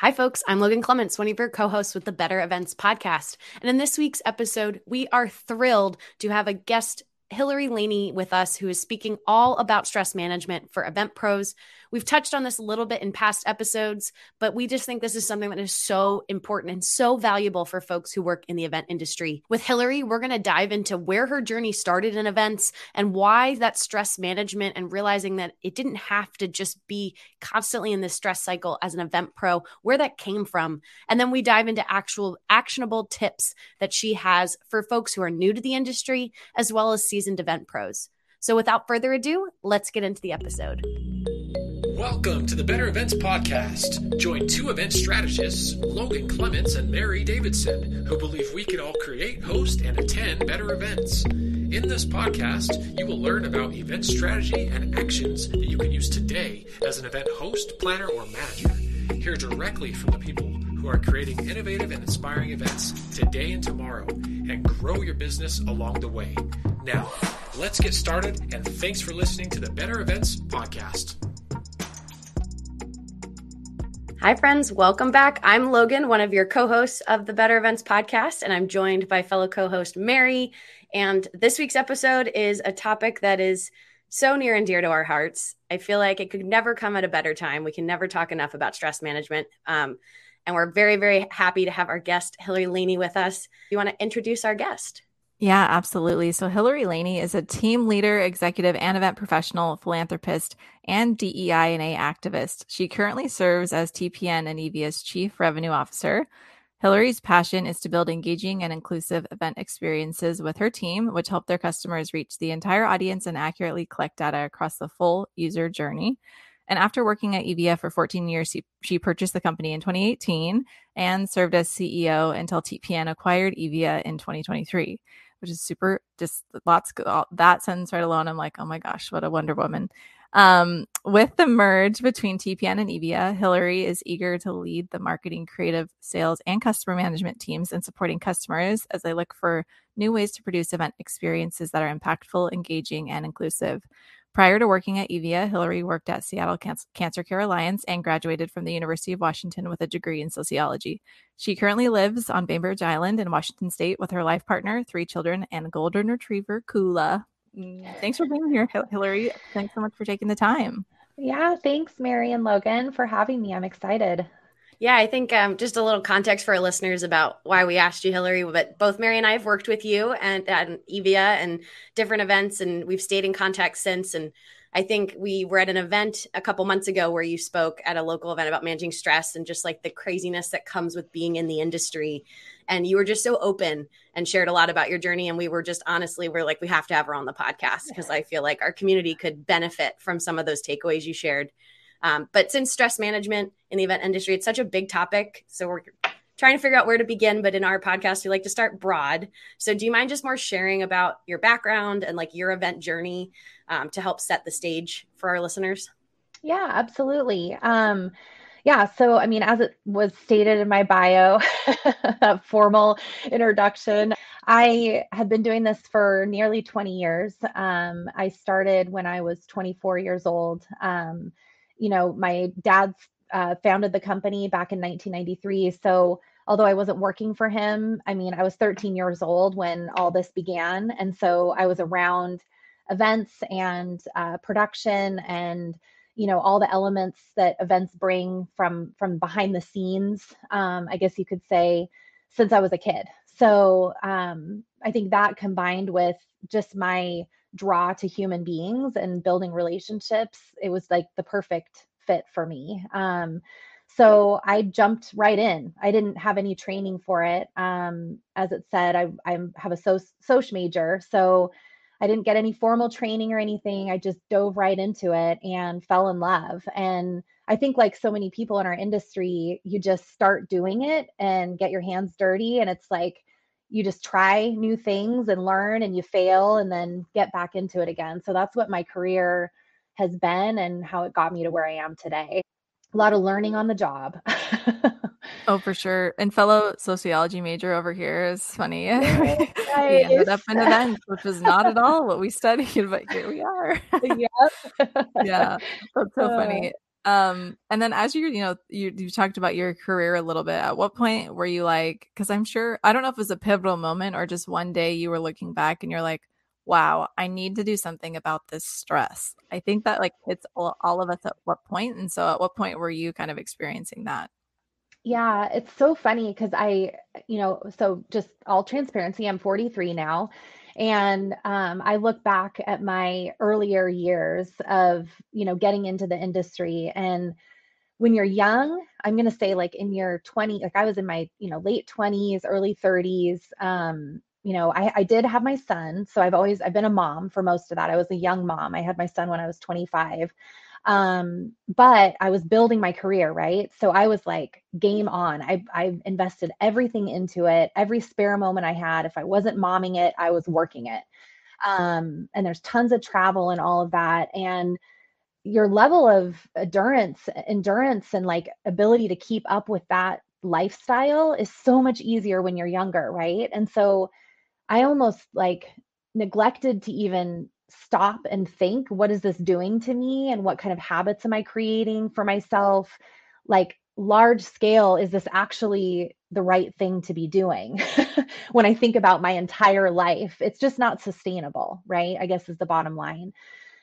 Hi, folks. I'm Logan Clements, one of your co hosts with the Better Events podcast. And in this week's episode, we are thrilled to have a guest Hilary Laney with us, who is speaking all about stress management for event pros. We've touched on this a little bit in past episodes, but we just think this is something that is so important and so valuable for folks who work in the event industry. With Hilary, we're going to dive into where her journey started in events and why that stress management and realizing that it didn't have to just be constantly in this stress cycle as an event pro, where that came from. And then we dive into actual actionable tips that she has for folks who are new to the industry as well as seasoned event pros. So without further ado, let's get into the episode. Welcome to the Better Events Podcast. Join two event strategists, Logan Clements and Mary Davidson, who believe we can all create, host, and attend better events. In this podcast, you will learn about event strategy and actions that you can use today as an event host, planner, or manager. Hear directly from the people who are creating innovative and inspiring events today and tomorrow and grow your business along the way. Now, let's get started, and thanks for listening to the Better Events Podcast. Hi, friends. Welcome back. I'm Logan, one of your co hosts of the Better Events podcast, and I'm joined by fellow co host Mary. And this week's episode is a topic that is so near and dear to our hearts. I feel like it could never come at a better time. We can never talk enough about stress management. Um, and we're very, very happy to have our guest, Hilary Laney, with us. You want to introduce our guest? Yeah, absolutely. So Hilary Laney is a team leader, executive, and event professional, philanthropist, and DEI and A activist. She currently serves as TPN and Evia's chief revenue officer. Hilary's passion is to build engaging and inclusive event experiences with her team, which help their customers reach the entire audience and accurately collect data across the full user journey. And after working at Evia for 14 years, she, purchased the company in 2018 and served as CEO until TPN acquired Evia in 2023 which is super just lots that sentence right alone i'm like oh my gosh what a wonder woman um, with the merge between TPN and Evia, Hilary is eager to lead the marketing, creative, sales, and customer management teams in supporting customers as they look for new ways to produce event experiences that are impactful, engaging, and inclusive. Prior to working at Evia, Hilary worked at Seattle Cancer Care Alliance and graduated from the University of Washington with a degree in sociology. She currently lives on Bainbridge Island in Washington State with her life partner, three children, and golden retriever, Kula. Mm, thanks for being here, Hilary. Thanks so much for taking the time. Yeah, thanks, Mary and Logan, for having me. I'm excited. Yeah, I think um, just a little context for our listeners about why we asked you, Hilary. But both Mary and I have worked with you and at Evia and different events, and we've stayed in contact since. And I think we were at an event a couple months ago where you spoke at a local event about managing stress and just like the craziness that comes with being in the industry. And you were just so open and shared a lot about your journey. And we were just honestly, we're like, we have to have her on the podcast because I feel like our community could benefit from some of those takeaways you shared. Um, but since stress management in the event industry, it's such a big topic. So we're trying to figure out where to begin. But in our podcast, we like to start broad. So do you mind just more sharing about your background and like your event journey um, to help set the stage for our listeners? Yeah, absolutely. Um, yeah, so I mean, as it was stated in my bio, formal introduction, I have been doing this for nearly 20 years. Um, I started when I was 24 years old. Um, you know, my dad uh, founded the company back in 1993. So although I wasn't working for him, I mean, I was 13 years old when all this began. And so I was around events and uh, production and you know all the elements that events bring from from behind the scenes um, i guess you could say since i was a kid so um, i think that combined with just my draw to human beings and building relationships, it was like the perfect fit for me. Um, so I jumped right in. I didn't have any training for it. Um, as it said, I, I have a so, social major, so I didn't get any formal training or anything. I just dove right into it and fell in love. And I think, like so many people in our industry, you just start doing it and get your hands dirty, and it's like you just try new things and learn and you fail and then get back into it again. So that's what my career has been and how it got me to where I am today. A lot of learning on the job. oh, for sure. And fellow sociology major over here is funny. Right. we ended up in events, which was not at all what we studied, but here we are. yep. yeah. That's so uh, funny. Um, and then as you you know you you talked about your career a little bit. At what point were you like? Because I'm sure I don't know if it was a pivotal moment or just one day you were looking back and you're like, "Wow, I need to do something about this stress." I think that like it's all, all of us at what point, and so at what point were you kind of experiencing that? Yeah, it's so funny because I, you know, so just all transparency, I'm 43 now. And um, I look back at my earlier years of, you know, getting into the industry. And when you're young, I'm going to say like in your 20, like I was in my, you know, late 20s, early 30s. Um, you know, I, I did have my son. So I've always, I've been a mom for most of that. I was a young mom. I had my son when I was 25. Um, but I was building my career, right? So I was like game on. I I invested everything into it. Every spare moment I had, if I wasn't momming it, I was working it. Um, and there's tons of travel and all of that. And your level of endurance, endurance and like ability to keep up with that lifestyle is so much easier when you're younger, right? And so I almost like neglected to even stop and think what is this doing to me? And what kind of habits am i creating for myself? Like large scale is this actually the right thing to be doing? When i think about my entire life it's just not sustainable right? I guess is the bottom line.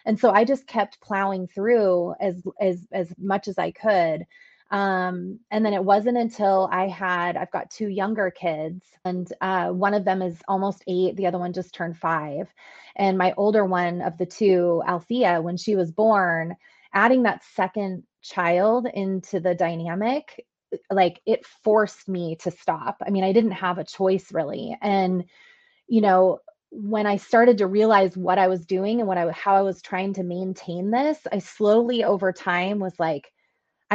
And so i just kept plowing through as as as much as i could um, and then it wasn't until I had, I've got two younger kids, and uh, one of them is almost eight, the other one just turned five. And my older one of the two, Althea, when she was born, adding that second child into the dynamic, like it forced me to stop. I mean, I didn't have a choice really. And, you know, when I started to realize what I was doing and what I how I was trying to maintain this, I slowly over time was like,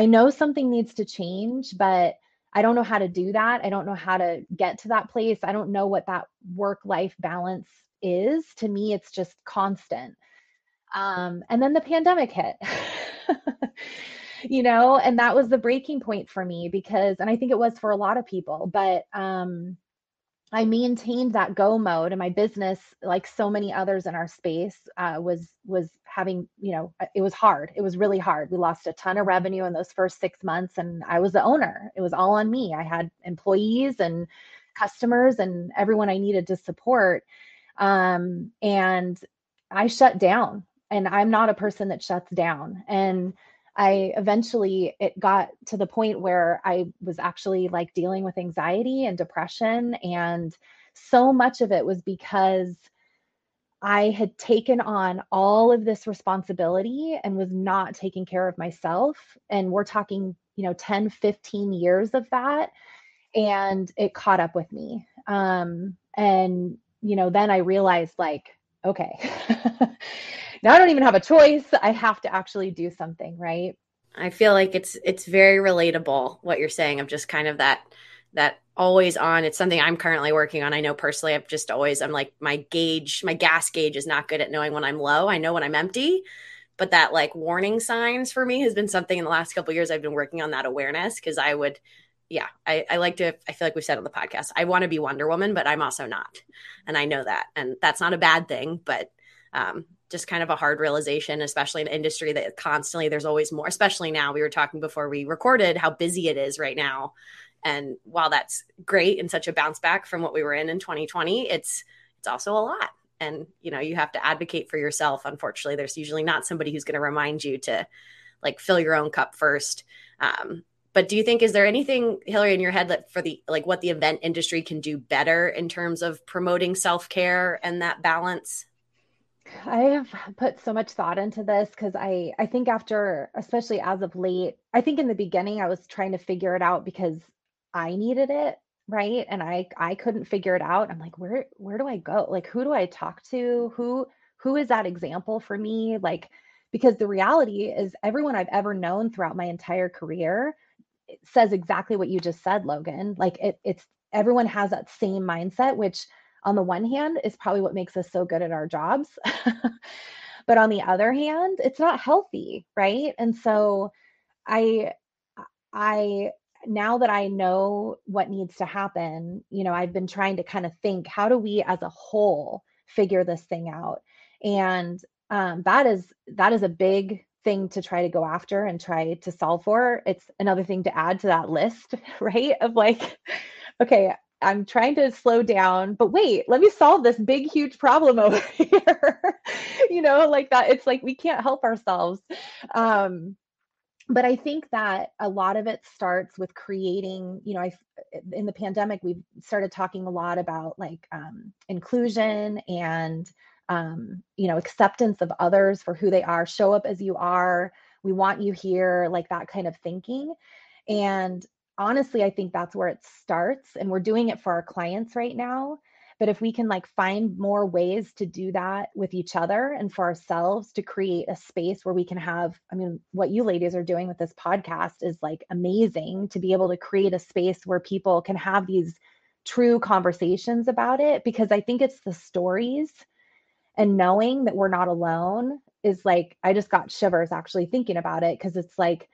I know something needs to change, but I don't know how to do that. I don't know how to get to that place. I don't know what that work life balance is. To me, it's just constant. Um, and then the pandemic hit. you know, and that was the breaking point for me because, and I think it was for a lot of people, but um, I maintained that go mode, and my business, like so many others in our space, uh, was was having you know uh, it was hard. It was really hard. We lost a ton of revenue in those first six months, and I was the owner. It was all on me. I had employees and customers and everyone I needed to support, um, and I shut down. And I'm not a person that shuts down. And I eventually it got to the point where I was actually like dealing with anxiety and depression and so much of it was because I had taken on all of this responsibility and was not taking care of myself and we're talking, you know, 10, 15 years of that and it caught up with me. Um and you know, then I realized like okay. now I don't even have a choice. I have to actually do something, right? I feel like it's it's very relatable what you're saying of just kind of that that always on. It's something I'm currently working on. I know personally I've just always I'm like my gauge, my gas gauge is not good at knowing when I'm low. I know when I'm empty, but that like warning signs for me has been something in the last couple years I've been working on that awareness because I would yeah, I, I like to I feel like we've said on the podcast, I want to be Wonder Woman, but I'm also not. And I know that. And that's not a bad thing, but um, just kind of a hard realization, especially in an industry that constantly there's always more, especially now. We were talking before we recorded how busy it is right now. And while that's great and such a bounce back from what we were in in 2020, it's it's also a lot. And you know, you have to advocate for yourself. Unfortunately, there's usually not somebody who's going to remind you to like fill your own cup first. Um, but do you think is there anything hilary in your head that for the like what the event industry can do better in terms of promoting self-care and that balance I have put so much thought into this because I I think after especially as of late, I think in the beginning I was trying to figure it out because I needed it, right? And I I couldn't figure it out. I'm like, where where do I go? Like who do I talk to? Who who is that example for me? Like because the reality is everyone I've ever known throughout my entire career says exactly what you just said, Logan. Like it it's everyone has that same mindset which on the one hand is probably what makes us so good at our jobs. but on the other hand, it's not healthy, right? And so I I now that I know what needs to happen, you know, I've been trying to kind of think how do we as a whole figure this thing out? And um, that is that is a big thing to try to go after and try to solve for. It's another thing to add to that list, right? Of like, okay, I'm trying to slow down, but wait, let me solve this big, huge problem over here. you know, like that. It's like we can't help ourselves. Um, but I think that a lot of it starts with creating, you know, I in the pandemic we've started talking a lot about like um, inclusion and um, you know acceptance of others for who they are. Show up as you are. We want you here, like that kind of thinking. And honestly, I think that's where it starts. And we're doing it for our clients right now but if we can like find more ways to do that with each other and for ourselves to create a space where we can have i mean what you ladies are doing with this podcast is like amazing to be able to create a space where people can have these true conversations about it because i think it's the stories and knowing that we're not alone is like i just got shivers actually thinking about it because it's like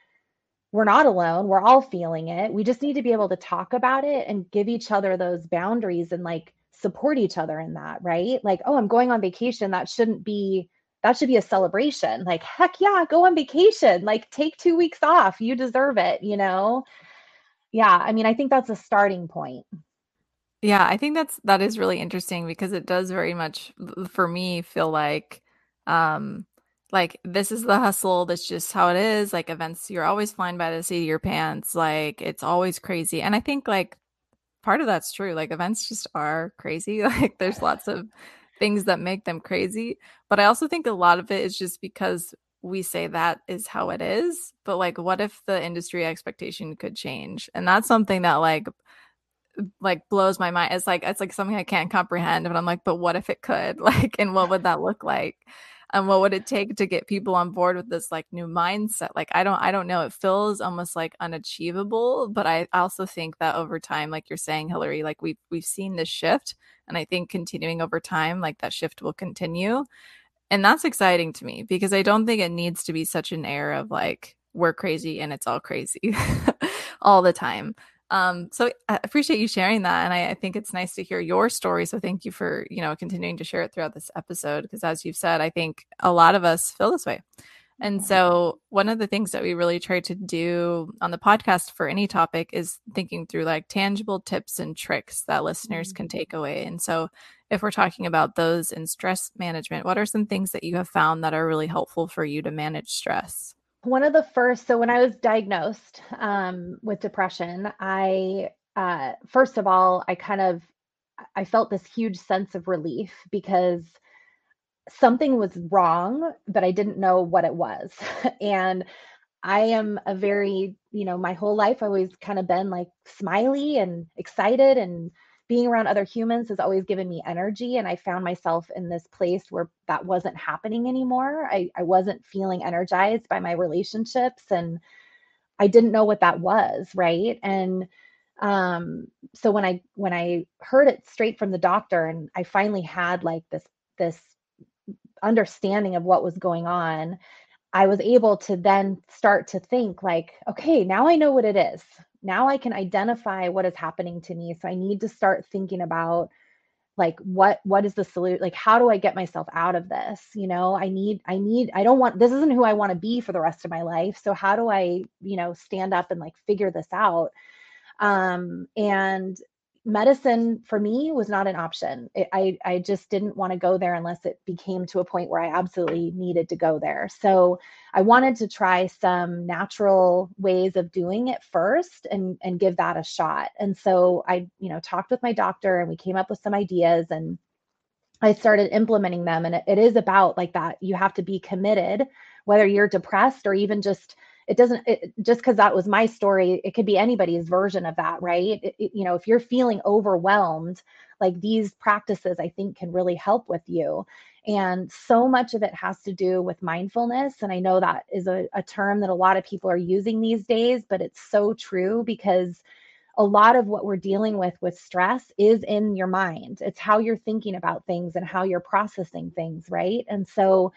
we're not alone we're all feeling it we just need to be able to talk about it and give each other those boundaries and like support each other in that, right? Like, oh, I'm going on vacation. That shouldn't be that should be a celebration. Like, heck yeah, go on vacation. Like, take 2 weeks off. You deserve it, you know? Yeah, I mean, I think that's a starting point. Yeah, I think that's that is really interesting because it does very much for me feel like um like this is the hustle that's just how it is like events you're always flying by the seat of your pants like it's always crazy and i think like part of that's true. Like events just are crazy. Like there's lots of things that make them crazy. But I also think a lot of it is just because we say that is how it is. But like what if the industry expectation could change? And that's something that like like blows my mind. It's like it's like something I can't comprehend. But I'm like, but what if it could? Like, and what would that look like? And what would it take to get people on board with this like new mindset? Like i don't i don't know. It feels almost like unachievable but i also think that over time like you're saying hilary like we've we've seen this shift and i think continuing over time like that shift will continue. And that's exciting to me because i don't think it needs to be such an air of like we're crazy and it's all crazy all the time um, so I appreciate you sharing that. And I, I, think it's nice to hear your story. So thank you for, you know, continuing to share it throughout this episode. Because as you've said, I think a lot of us feel this way. And so one of the things that we really try to do on the podcast for any topic is thinking through like tangible tips and tricks that listeners can take mm-hmm. away. And so if we're talking about those in stress management, what are some things that you have found that are really helpful for you to manage stress? One of the first so when i was diagnosed um, with depression i uh, first of all i kind of i felt this huge sense of relief because something was wrong but i didn't know what it was. And i am a very you know my whole life i always kind of been like smiley and excited and being around other humans has always given me energy and i found myself in this place where that wasn't happening anymore. I, I wasn't feeling energized by my relationships and i didn't know what that was right? And um so when i when i heard it straight from the doctor and i finally had like this this understanding of what was going on i was able to then start to think like okay now i know what it is now I can identify what is happening to me. So I need to start thinking about like what what is the solution like how do i get myself out of this you know i need i need i don't want this isn't who i want to be for the rest of my life so how do i you know stand up and like figure this out um and medicine for me was not an option. It, I I just didn't want to go there unless it became to a point where I absolutely needed to go there. So I wanted to try some natural ways of doing it first and and give that a shot. And so I you know talked with my doctor and we came up with some ideas and I started implementing them. And it, it is about like that. You have to be committed, whether you're depressed or even just it doesn't it, just because that was my story it could be anybody's version of that right? It, it, you know if you're feeling overwhelmed like these practices i think can really help with you. And so much of it has to do with mindfulness and i know that is a, a term that a lot of people are using these days but it's so true because a lot of what we're dealing with with stress is in your mind. It's how you're thinking about things and how you're processing things right? And so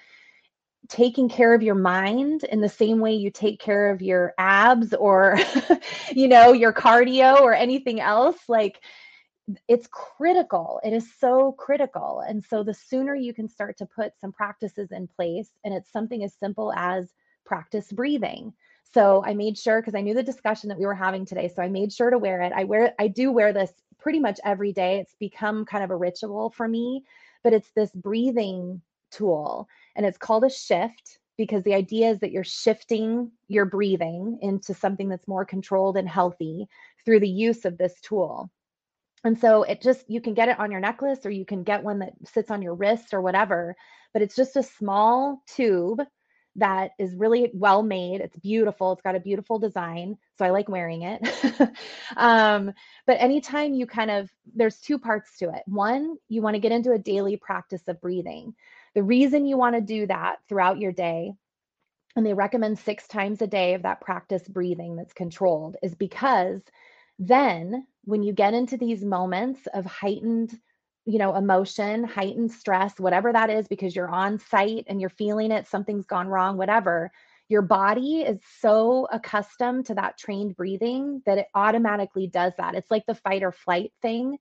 taking care of your mind in the same way you take care of your abs or you know your cardio or anything else like it's critical it is so critical and so the sooner you can start to put some practices in place and it's something as simple as practice breathing. So I made sure because I knew the discussion that we were having today. So I made sure to wear it. I wear I do wear this pretty much every day. It's become kind of a ritual for me, but it's this breathing tool and it's called a shift because the idea is that you're shifting your breathing into something that's more controlled and healthy through the use of this tool. And so it just, you can get it on your necklace or you can get one that sits on your wrist or whatever, but it's just a small tube that is really well made. It's beautiful. It's got a beautiful design. So I like wearing it. um, but anytime you kind of, there's two parts to it. One, you want to get into a daily practice of breathing. The reason you want to do that throughout your day, and they recommend six times a day of that practice breathing that's controlled, is because then when you get into these moments of heightened you know emotion heightened stress whatever that is because you're on site and you're feeling it something's gone wrong whatever your body is so accustomed to that trained breathing that it automatically does that. It's like the fight or flight thing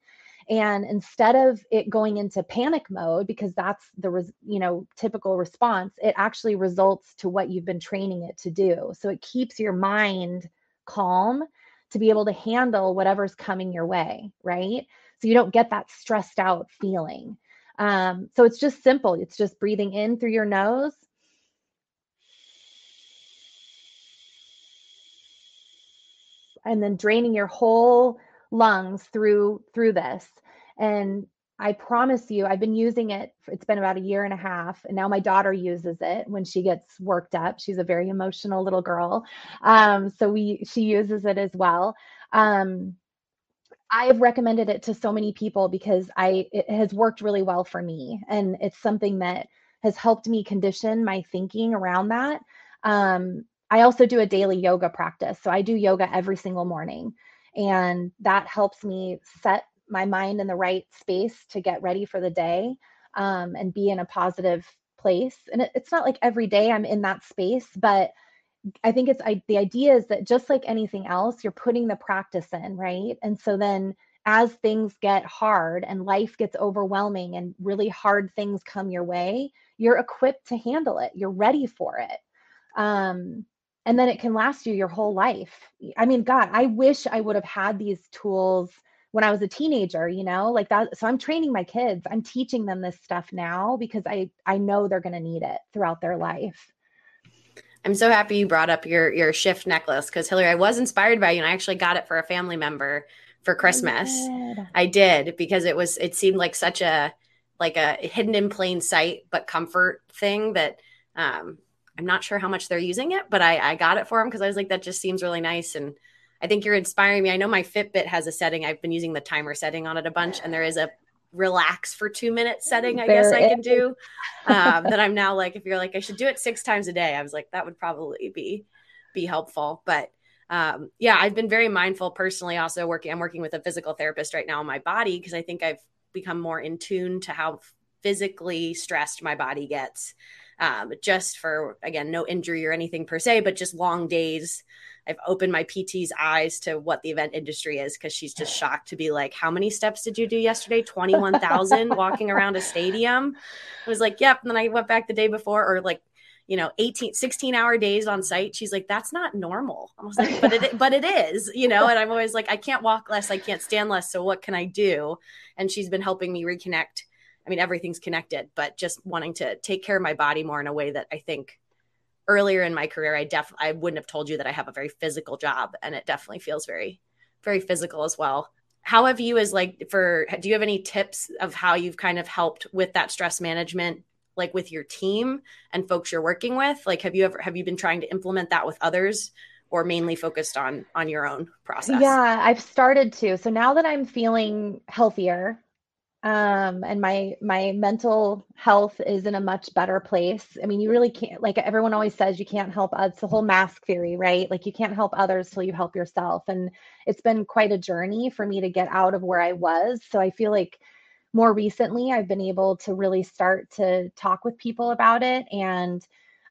and instead of it going into panic mode because that's the res- you know typical response it actually results to what you've been training it to do so it keeps your mind calm to be able to handle whatever's coming your way, right? So you don't get that stressed out feeling. Um, so it's just simple. It's just breathing in through your nose. And then draining your whole lungs through through this. And I promise you, I've been using it. It's been about a year and a half, and now my daughter uses it when she gets worked up. She's a very emotional little girl, um, so we she uses it as well. Um, I've recommended it to so many people because I it has worked really well for me, and it's something that has helped me condition my thinking around that. Um, I also do a daily yoga practice, so I do yoga every single morning, and that helps me set my mind in the right space to get ready for the day um, and be in a positive place. And it, it's not like every day I'm in that space, but I think it's I, the idea is that just like anything else, you're putting the practice in, right? And so then as things get hard and life gets overwhelming and really hard things come your way, you're equipped to handle it. You're ready for it. Um, and then it can last you your whole life. I mean, God, I wish I would have had these tools when I was a teenager, you know, like that. So I'm training my kids. I'm teaching them this stuff now because I I know they're going to need it throughout their life. I'm so happy you brought up your your shift necklace because Hilary, I was inspired by you, and I actually got it for a family member for Christmas. I did because it was it seemed like such a like a hidden in plain sight but comfort thing that um, I'm not sure how much they're using it, but I, I got it for them because I was like that just seems really nice and I think you're inspiring me. I know my Fitbit has a setting. I've been using the timer setting on it a bunch, and there is a relax for two minutes setting. I there guess I is. can do. Um, that I'm now like, if you're like, I should do it six times a day. I was like, that would probably be be helpful. But um, yeah, I've been very mindful personally. Also working, I'm working with a physical therapist right now on my body because I think I've become more in tune to how physically stressed my body gets. Um, just for again, no injury or anything per se, but just long days I've opened my PT's eyes to what the event industry is because she's just shocked to be like, How many steps did you do yesterday? 21,000 walking around a stadium. I was like, Yep. And then I went back the day before, or like, you know 18 16 hour days on site she's like that's not normal i was like but it but it is you know and i'm always like i can't walk less i can't stand less so what can i do and she's been helping me reconnect i mean everything's connected but just wanting to take care of my body more in a way that i think earlier in my career, I def I wouldn't have told you that I have a very physical job, and it definitely feels very, very physical as well. How have you, as like, for do you have any tips of how you've kind of helped with that stress management, like with your team and folks you're working with? Like, have you ever have you been trying to implement that with others? or mainly focused on on your own process yeah i've started to so now that i'm feeling healthier um and my my mental health is in a much better place. I mean you really can't like everyone always says you can't help it's the whole mask theory right? Like you can't help others till you help yourself. And it's been quite a journey for me to get out of where i was. So i feel like more recently i've been able to really start to talk with people about it and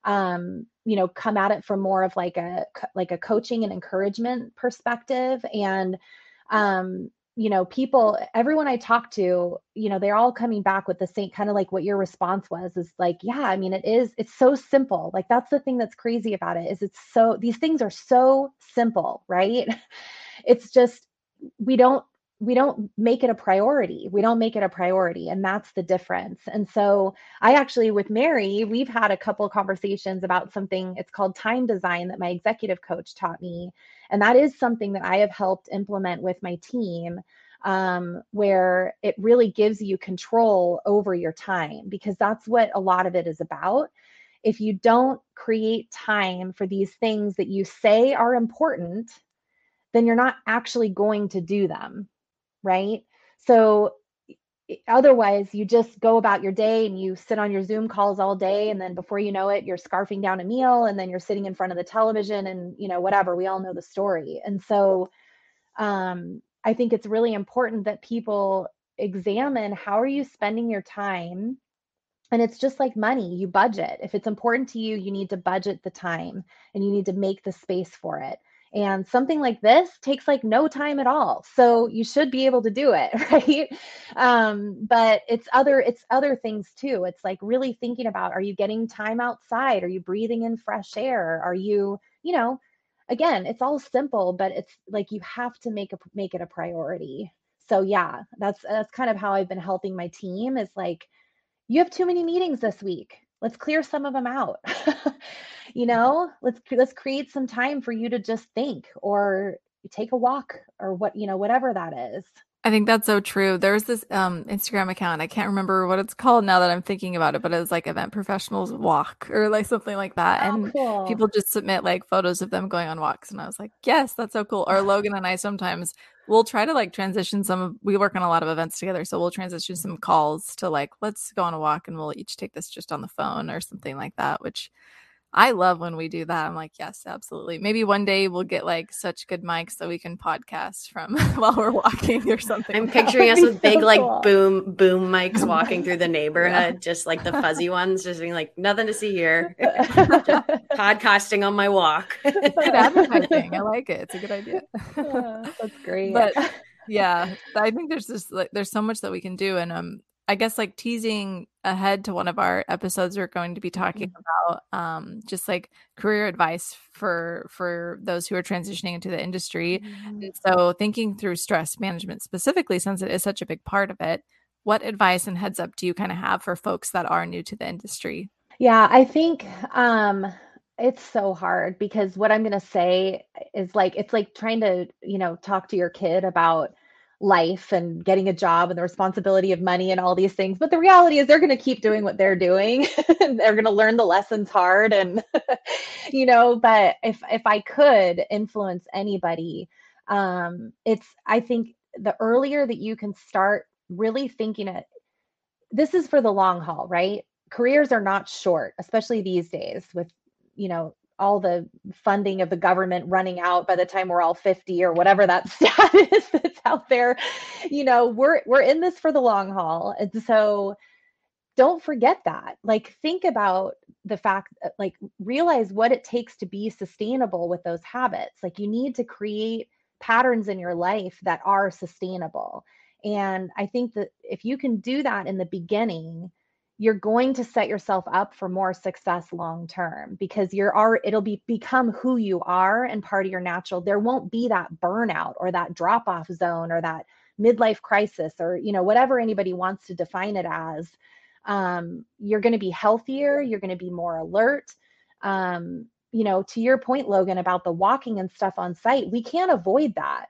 um you know come at it from more of like a like a coaching and encouragement perspective. And um you know, people, everyone I talk to, you know, they're all coming back with the same kind of like what your response was is like, yeah, I mean, it is, it's so simple. Like, that's the thing that's crazy about it is it's so, these things are so simple, right? It's just, we don't, we don't make it a priority. We don't make it a priority. And that's the difference. And so I actually, with Mary, we've had a couple conversations about something, it's called time design that my executive coach taught me. And that is something that I have helped implement with my team um, where it really gives you control over your time because that's what a lot of it is about. If you don't create time for these things that you say are important, then you're not actually going to do them right? So otherwise you just go about your day and you sit on your zoom calls all day and then before you know it you're scarfing down a meal and then you're sitting in front of the television and you know whatever we all know the story. And so um, i think it's really important that people examine how are you spending your time and it's just like money you budget. If it's important to you you need to budget the time and you need to make the space for it and something like this takes like no time at all. So you should be able to do it, right? Um, but it's other it's other things too. It's like really thinking about are you getting time outside? Are you breathing in fresh air? Are you, you know, again, it's all simple, but it's like you have to make a make it a priority. So yeah, that's that's kind of how I've been helping my team is like you have too many meetings this week let's clear some of them out. You mm-hmm. know let's let's create some time for you to just think or take a walk or what you know whatever that is I think that's so true. There's this um, Instagram account. I can't remember what it's called now that I'm thinking about it, but it was like event professionals walk or like something like that. Oh, and cool. people just submit like photos of them going on walks. And I was like, yes, that's so cool. Or Logan and I sometimes we'll try to like transition some of we work on a lot of events together. So we'll transition some calls to like, let's go on a walk and we'll each take this just on the phone or something like that, which I love when we do that. I'm like, yes, absolutely. Maybe one day we'll get like such good mics that we can podcast from while we're walking or something. I'm picturing us with so big cool. like boom boom mics walking through the neighborhood, yeah. just like the fuzzy ones, just being like nothing to see here. podcasting on my walk. good advertising. I like it. It's a good idea. that's great. But yeah, I think there's just like there's so much that we can do, and um, I guess like teasing ahead to one of our episodes, we're going to be talking mm-hmm. about um, just like career advice for for those who are transitioning into the industry. Mm-hmm. And so, thinking through stress management specifically, since it is such a big part of it, what advice and heads up do you kind of have for folks that are new to the industry? Yeah, I think um, it's so hard because what I'm going to say is like it's like trying to you know talk to your kid about life and getting a job and the responsibility of money and all these things. But the reality is they're going to keep doing what they're doing. they're going to learn the lessons hard and you know, but if if I could influence anybody, um it's I think the earlier that you can start really thinking it this is for the long haul, right? Careers are not short, especially these days with you know all the funding of the government running out by the time we're all 50 or whatever that stat is that's out there. You know we're we're in this for the long haul. And so don't forget that. Like think about the fact uh, like realize what it takes to be sustainable with those habits. Like you need to create patterns in your life that are sustainable. And i think that if you can do that in the beginning you're going to set yourself up for more success long term because you're are it'll be become who you are and part of your natural there won't be that burnout or that drop off zone or that midlife crisis or you know whatever anybody wants to define it as um, you're going to be healthier you're going to be more alert. Um, you know to your point logan about the walking and stuff on site we can't avoid that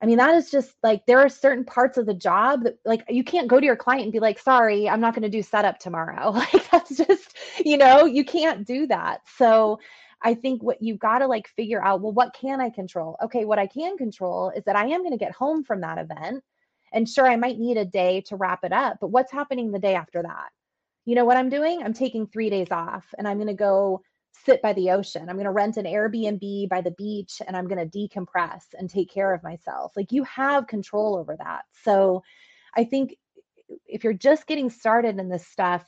I mean, that is just like there are certain parts of the job that like you can't go to your client and be like, sorry, I'm not going to do setup tomorrow. Like that's just, you know, you can't do that. So I think what you've got to like figure out, well, what can I control? Okay, what I can control is that I am going to get home from that event. And sure, I might need a day to wrap it up, but what's happening the day after that? You know what I'm doing? I'm taking three days off and I'm going to go sit by the ocean. I'm going to rent an Airbnb by the beach and I'm going to decompress and take care of myself. Like you have control over that. So I think if you're just getting started in this stuff,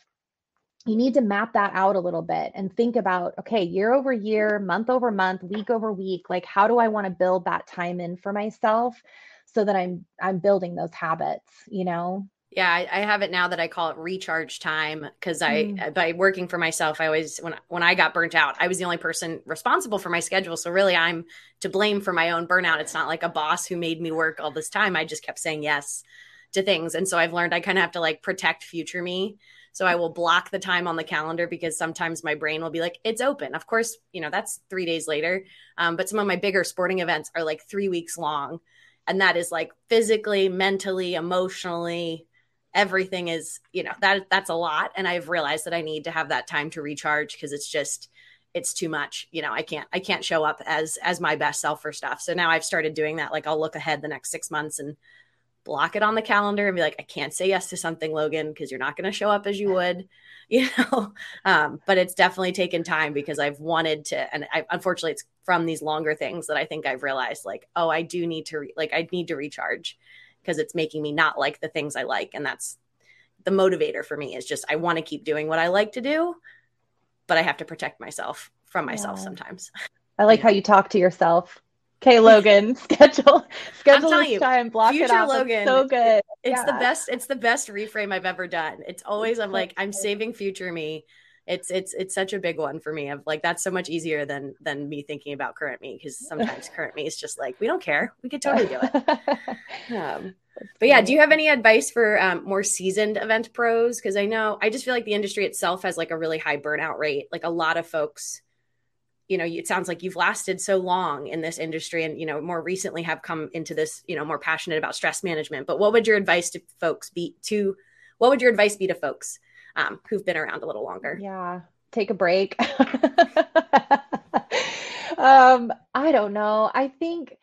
you need to map that out a little bit and think about okay year over year month over month week over week like how do i want to build that time in for myself so that i'm i'm building those habits you know yeah, I, I, have it now that I call it recharge time because I mm. by working for myself, I always when when I got burnt out, I was the only person responsible for my schedule. So really, I'm to blame for my own burnout. It's not like a boss who made me work all this time. I just kept saying yes to things, and so I've learned I kind of have to like protect future me. So I will block the time on the calendar because sometimes my brain will be like, it's open. Of course, you know that's three days later. Um, but some of my bigger sporting events are like three weeks long, and that is like physically, mentally, emotionally everything is you know that that's a lot. And i've realized that i need to have that time to recharge because it's just it's too much. You know i can't i can't show up as as my best self for stuff. So now i've started doing that. Like i'll look ahead the next six months and block it on the calendar and be like i can't say yes to something logan because you're not going to show up as you would you know? Um, but it's definitely taken time because i've wanted to and I, unfortunately it's from these longer things that i think i've realized like oh i do need to re- like i need to recharge because it's making me not like the things I like. And that's the motivator for me is just I want to keep doing what I like to do, but I have to protect myself from myself yeah. sometimes. I like how you talk to yourself. Okay, Logan, schedule schedule this you, time, block it out. Logan, so good. It's yeah. the best. It's the best reframe I've ever done. It's always I'm like I'm saving future me it's it's it's such a big one for me of like that's so much easier than than me thinking about current me because sometimes current me is just like we don't care. We could totally do it. Um, but yeah do you have any advice for um, more seasoned event pros? Because i know i just feel like the industry itself has like a really high burnout rate. Like a lot of folks you know it sounds like you've lasted so long in this industry and you know more recently have come into this you know more passionate about stress management. But what would your advice to folks be to what would your advice be to folks um, who've been around a little longer. Yeah, take a break. um, I don't know. I think,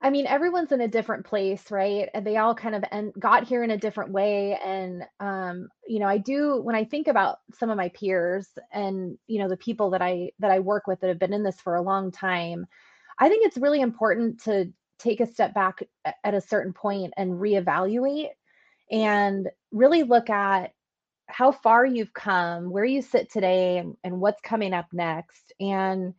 I mean, everyone's in a different place, right? And they all kind of en- got here in a different way. And, um, you know, I do when I think about some of my peers and you know the people that I that I work with that have been in this for a long time. I think it's really important to take a step back at a certain point and reevaluate and really look at how far you've come, where you sit today, and, and what's coming up next. And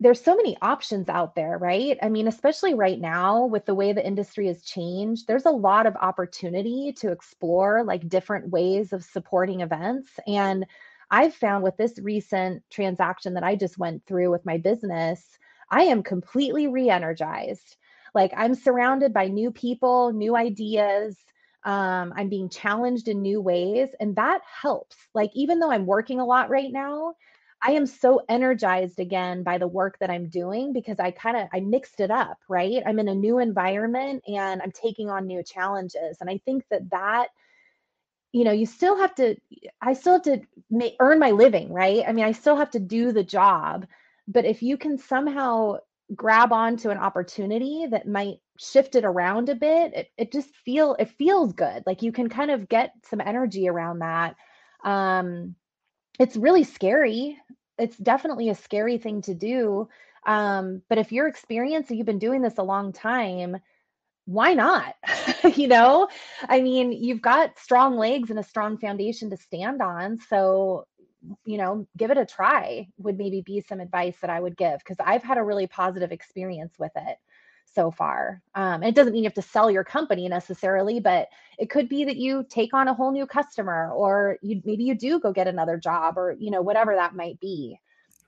there's so many options out there, right? I mean, especially right now with the way the industry has changed, there's a lot of opportunity to explore like different ways of supporting events. And I've found with this recent transaction that I just went through with my business, I am completely re energized. Like I'm surrounded by new people, new ideas, um, i'm being challenged in new ways and that helps. Like even though i'm working a lot right now i am so energized again by the work that i'm doing because i kind of i mixed it up right? I'm in a new environment and i'm taking on new challenges and i think that that you know you still have to i still have to make, earn my living right? I mean i still have to do the job but if you can somehow grab onto an opportunity that might shift it around a bit it, it just feel it feels good like you can kind of get some energy around that um it's really scary it's definitely a scary thing to do um but if you're experienced and you've been doing this a long time why not? You know? I mean you've got strong legs and a strong foundation to stand on so you know, give it a try would maybe be some advice that I would give because I've had a really positive experience with it so far. Um, and it doesn't mean you have to sell your company necessarily, but it could be that you take on a whole new customer or you maybe you do go get another job or you know whatever that might be.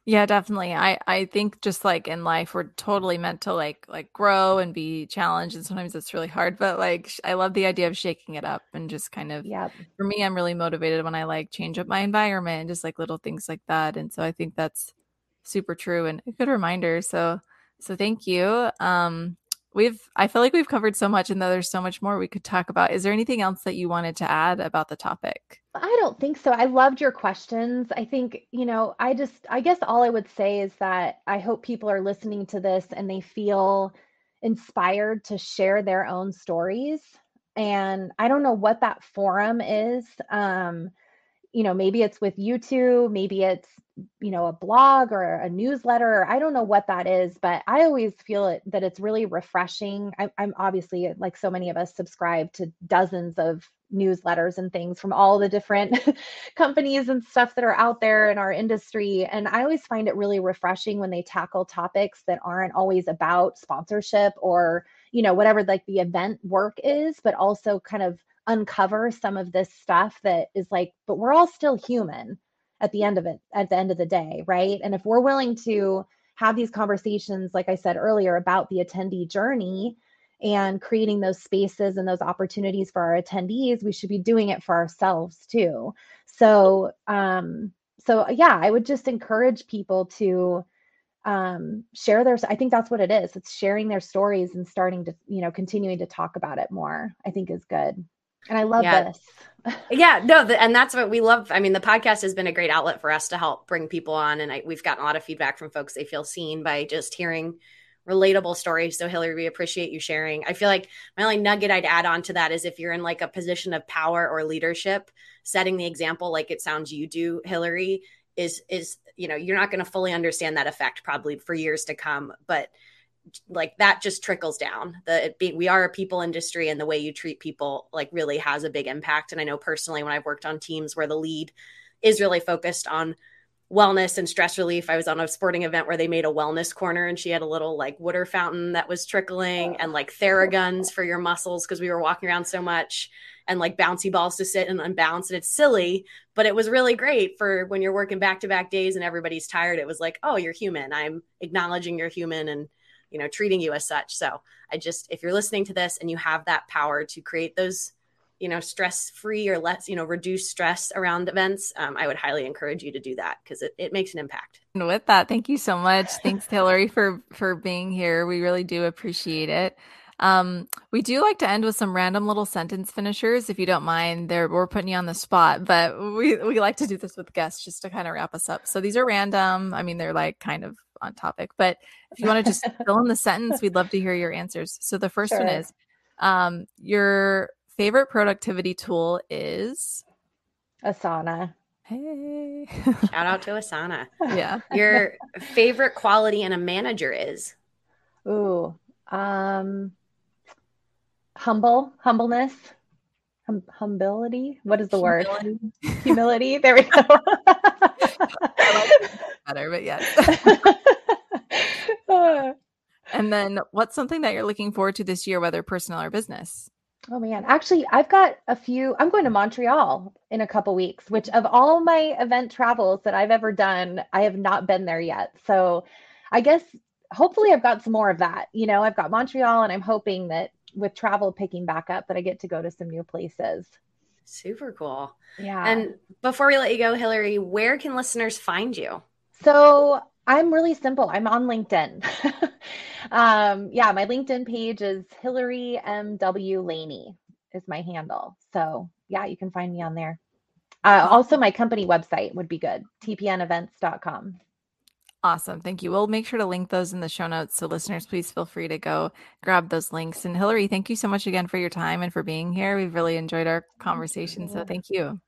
Yeah, definitely. I I think just like in life we're totally meant to like like grow and be challenged and sometimes it's really hard, but like I love the idea of shaking it up and just kind of Yeah. For me I'm really motivated when I like change up my environment and just like little things like that. And so I think that's super true and a good reminder. So so thank you. Um we've i feel like we've covered so much and though there's so much more we could talk about. Is there anything else that you wanted to add about the topic? I don't think so. I loved your questions. I think you know i just i guess all i would say is that i hope people are listening to this and they feel inspired to share their own stories. And i don't know what that forum is. Um you know maybe it's with you two maybe it's you know a blog or a newsletter or i don't know what that is but i always feel it that it's really refreshing. I, i'm obviously like so many of us subscribe to dozens of newsletters and things from all the different companies and stuff that are out there in our industry and i always find it really refreshing when they tackle topics that aren't always about sponsorship or you know whatever like the event work is but also kind of uncover some of this stuff that is like but we're all still human at the end of it at the end of the day right? And if we're willing to have these conversations like i said earlier about the attendee journey and creating those spaces and those opportunities for our attendees we should be doing it for ourselves too. So um so yeah i would just encourage people to um share their i think that's what it is. It's sharing their stories and starting to you know continuing to talk about it more i think is good and I love yeah. this. yeah, no, the, and that's what we love. I mean, the podcast has been a great outlet for us to help bring people on, and I, we've gotten a lot of feedback from folks. They feel seen by just hearing relatable stories. So, Hilary, we appreciate you sharing. I feel like my only nugget I'd add on to that is if you're in like a position of power or leadership, setting the example, like it sounds you do, Hilary, is is you know you're not going to fully understand that effect probably for years to come, but like that just trickles down. The we are a people industry and the way you treat people like really has a big impact. And i know personally when i've worked on teams where the lead is really focused on wellness and stress relief i was on a sporting event where they made a wellness corner and she had a little like water fountain that was trickling and like theraguns for your muscles because we were walking around so much and like bouncy balls to sit and unbounce. And it's silly but it was really great for when you're working back to back days and everybody's tired it was like oh you're human. I'm acknowledging you're human and you know treating you as such so i just if you're listening to this and you have that power to create those you know stress free or less you know reduce stress around events um, i would highly encourage you to do that because it, it makes an impact and with that thank you so much thanks hilary for for being here we really do appreciate it um, we do like to end with some random little sentence finishers, if you don't mind. There, we're putting you on the spot, but we we like to do this with guests just to kind of wrap us up. So these are random. I mean, they're like kind of on topic, but if you want to just fill in the sentence, we'd love to hear your answers. So the first sure. one is, um, your favorite productivity tool is Asana. Hey, shout out to Asana. Yeah. Your favorite quality in a manager is? Ooh, um, humble, humbleness, hum- humility. What is the Humility. word? Humility. There we go. I like better, but yes. and then what's something that you're looking forward to this year, whether personal or business? Oh man, actually, I've got a few. I'm going to Montreal in a couple weeks, which of all my event travels that I've ever done, I have not been there yet. So I guess hopefully I've got some more of that. You know, I've got Montreal and I'm hoping that with travel picking back up that I get to go to some new places. Super cool. Yeah. And before we let you go, Hilary, where can listeners find you? So I'm really simple. I'm on LinkedIn. um, yeah, my LinkedIn page is Hilary M.W. Laney is my handle. So yeah, you can find me on there. Uh, also, my company website would be good, tpnevents.com. Awesome. Thank you. We'll make sure to link those in the show notes. So, listeners, please feel free to go grab those links. And, Hilary, thank you so much again for your time and for being here. We've really enjoyed our conversation. So, thank you.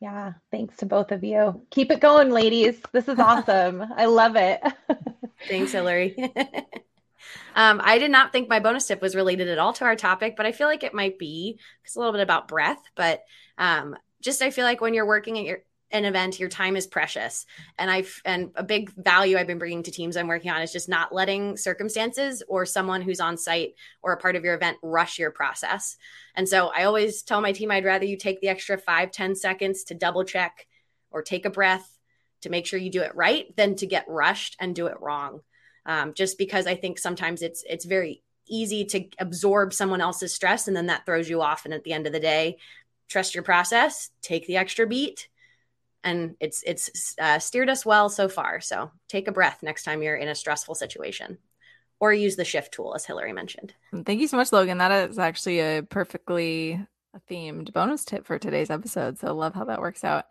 Yeah. Thanks to both of you. Keep it going, ladies. This is awesome. I love it. thanks, Hilary. um, I did not think my bonus tip was related at all to our topic, but I feel like it might be. It's a little bit about breath, but um, just I feel like when you're working at your an event your time is precious. And i've and a big value i've been bringing to teams i'm working on is just not letting circumstances or someone who's on site or a part of your event rush your process. And so i always tell my team i'd rather you take the extra five ten seconds to double check or take a breath to make sure you do it right than to get rushed and do it wrong. Um, just because i think sometimes it's it's very easy to absorb someone else's stress and then that throws you off. And at the end of the day trust your process take the extra beat and it's it's uh, steered us well so far. So take a breath next time you're in a stressful situation, or use the shift tool as Hilary mentioned. Thank you so much, Logan. That is actually a perfectly themed bonus tip for today's episode. So love how that works out.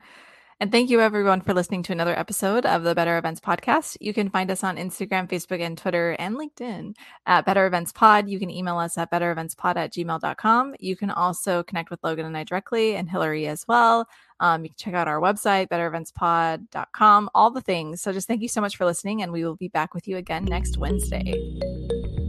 And thank you everyone for listening to another episode of the Better Events Podcast. You can find us on Instagram, Facebook, and Twitter and LinkedIn at Better Events Pod. You can email us at bettereventspod at gmail.com. You can also connect with Logan and I directly and Hilary as well. Um, you can check out our website, bettereventspod.com, all the things. So just thank you so much for listening, and we will be back with you again next Wednesday.